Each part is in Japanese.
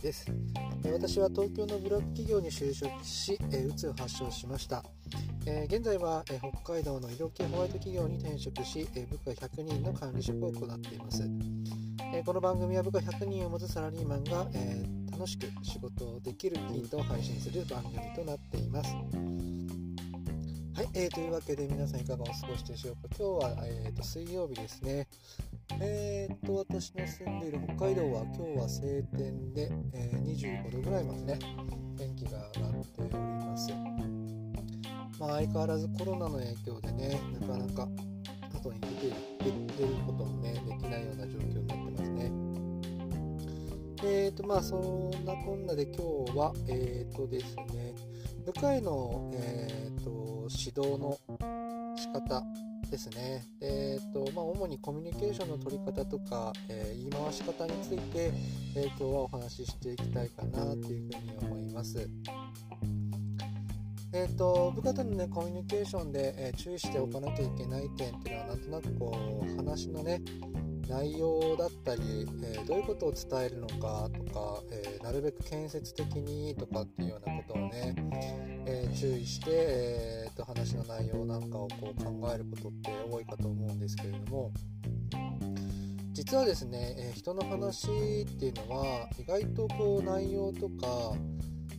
です。私は東京のブラック企業に就職し、うつを発症しました。現在は北海道の医療系ホワイト企業に転職し、部下100人の管理職を行っています。この番組は部下100人を持つサラリーマンが楽しく仕事をできるヒントを配信する番組となっています。はい、えー、というわけで皆さんいかがお過ごしでしょうか。今日は、えーと、水曜日ですね。えーと、私の住んでいる北海道は今日は晴天で、えー、25度ぐらいまでね、天気が上がっております。まあ、相変わらずコロナの影響でね、なかなか外に出て出ることもね、できないような状況になってますね。えーと、まあ、そんなこんなで今日は、えーとですね、部下への、えーと指導の仕方ですね。えーとまあ、主にコミュニケーションの取り方とか、えー、言い回し方について、えー、今日はお話ししていきたいかなというふうに思います。えーと、部下との、ね、コミュニケーションで、えー、注意しておかなきゃいけない点っていうのはなんとなくこう話のね内容だったり、えー、どういうことを伝えるのかとか、えー、なるべく建設的にとかっていうようなことをね、えー、注意して、えーと、話の内容なんかをこう考えることって多いかと思うんですけれども。実はですね、え人の話っていうのは意外とこう内容とか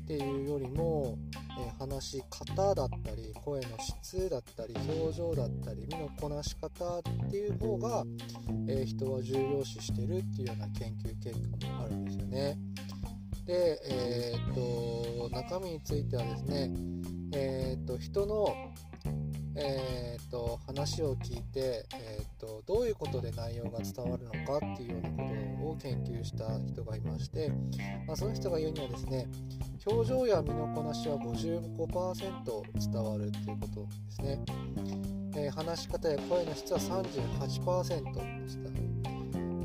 っていうよりも、え話し方だったり声の質だったり表情だったり身のこなし方っていう方が、え人は重要視してるっていうような研究結果もあるんですよね。で、えー、っと中身についてはですね、えー、と人の、えー、と話を聞いて、えっとどういうことで内容が伝わるのかっていうようなことを研究した人がいまして、まあ、その人が言うにはですね表情や身のこなしは55%伝わるっていうことですね、え話し方や声の質は38%でした、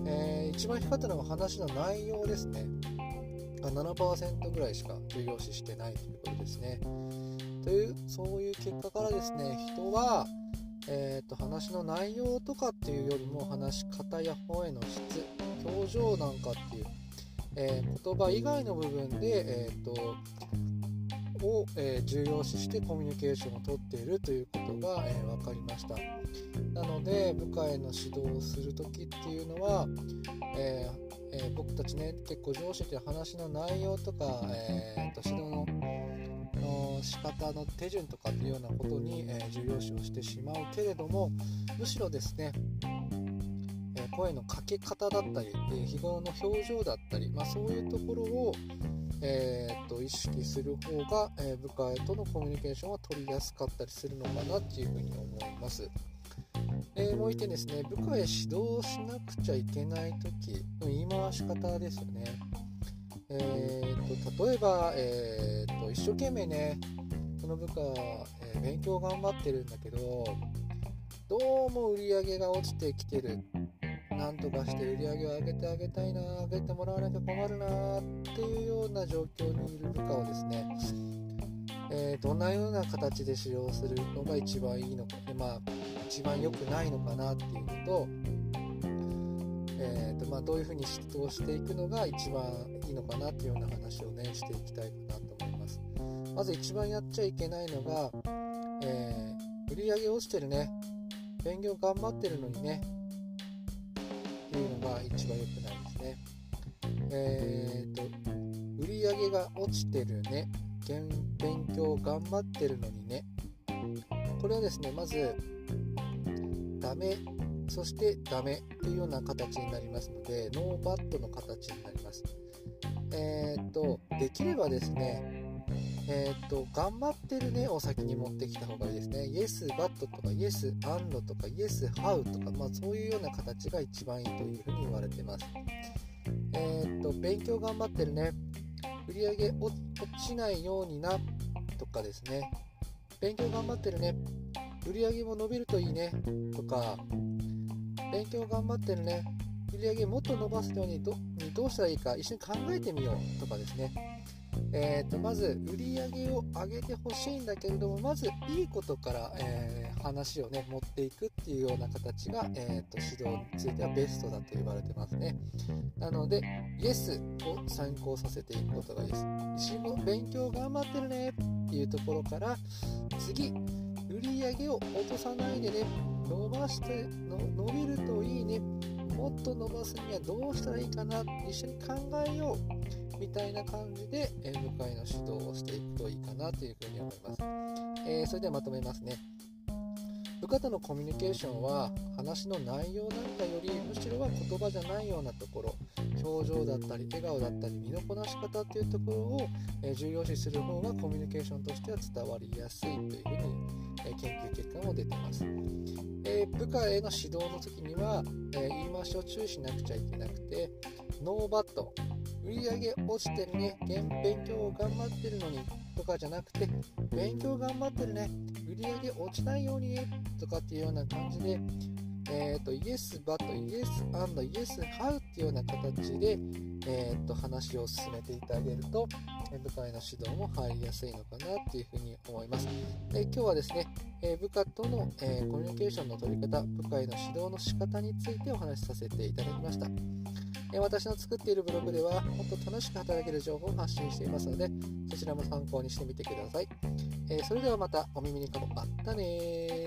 え一番低かったのが話の内容ですね。7%ぐらいしか重要視してないということですね。というそういう結果からですね人は、えーと、話の内容とかっていうよりも話し方や声の質表情なんかっていう、えー、言葉以外の部分で、えーとを、えー、重要視してコミュニケーションをとっているということが、えー、分かりました。なので部下への指導をする時っていうのは、えーえ、僕たちね結構上司って話の内容とか、えーと、指導のの仕方の手順とかっていうようなことに、えー、重要視をしてしまうけれどもむしろですね、えー、声のかけ方だったり、えー、日頃の表情だったり、まあ、そういうところを、えーと、意識する方が、え部下へとのコミュニケーションは取りやすかったりするのかなっていうふうに思います。えー、もう一点ですね、部下へ指導しなくちゃいけない時の言い回し方ですよね。えーと、例えば、えーと、一生懸命ね、その部下、えー、勉強頑張ってるんだけど、どうも売り上げが落ちてきてる。なんとかして売り上げを上げてあげたいな、上げてもらわなきゃ困るなっていうような状況にいる部下をですね、えー、どんなような形で使用するのが一番いいのか、まあ、一番良くないのかなっていうのと,、えーとまあ、どういうふうに指導していくのが一番いいのかなっていうような話をねしていきたいかなと思いますまず一番やっちゃいけないのが、えー、売り上げ落ちてるね。勉強頑張ってるのにね。っていうのが一番良くないですね。えっ、と売り上げが落ちてるね。勉強頑張ってるのにね。これはですねまずダメ。そしてダメというような形になりますのでノーバットの形になります。えー、っとできればですねえー、っと頑張ってるねを先に持ってきた方がいいですね。Yes, but とか Yes, and とか Yes, how とか、まあ、そういうような形が一番いいというふうに言われてます。えー、っと勉強頑張ってるね。売り上げ落ちないようになとかですね。勉強頑張ってるね。売り上げも伸びるといいね。とか勉強頑張ってるね。売り上げもっと伸ばすようにどにどうしたらいいか一緒に考えてみよう。とかですねえーと、まず売り上げを上げてほしいんだけれどもまずいいことから、えー、話をね持っていくっていうような形が、えーと、指導についてはベストだと言われてますね。なのでイエスを参考させていくことがいいです。石も勉強頑張ってるねっていうところから次売り上げを落とさないでね伸ばしての伸びるといいね。もっと伸ばすにはどうしたらいいかな一緒に考えようみたいな感じで、えー、部会の指導をしていくといいかなというふうに思います、えー、それではまとめますね。部下とのコミュニケーションは話の内容なんかよりむしろは言葉じゃないようなところ表情だったり笑顔だったり身のこなし方というところを、え重要視する方がコミュニケーションとしては伝わりやすいというふうに、え研究結果も出てます、えー、部下への指導の時には、え言い回しを注意しなくちゃいけなくてノーバット。売り上げ落ちてるね。勉強を頑張ってるのに。とかじゃなくて勉強頑張ってるね。売り上げ落ちないようにね。とかっていうような感じでえーと、イエス、バット、イエス、アンド、イエス、ハウっていうような形で、えーと、話を進めていってあげると、部下への指導も入りやすいのかなっていうふうに思います。で今日はですね、え、部下との、え、コミュニケーションの取り方、部下への指導の仕方についてお話しさせていただきました。え私の作っているブログではもっと楽しく働ける情報を発信していますのでそちらも参考にしてみてください、えそれではまたお耳にかもあったね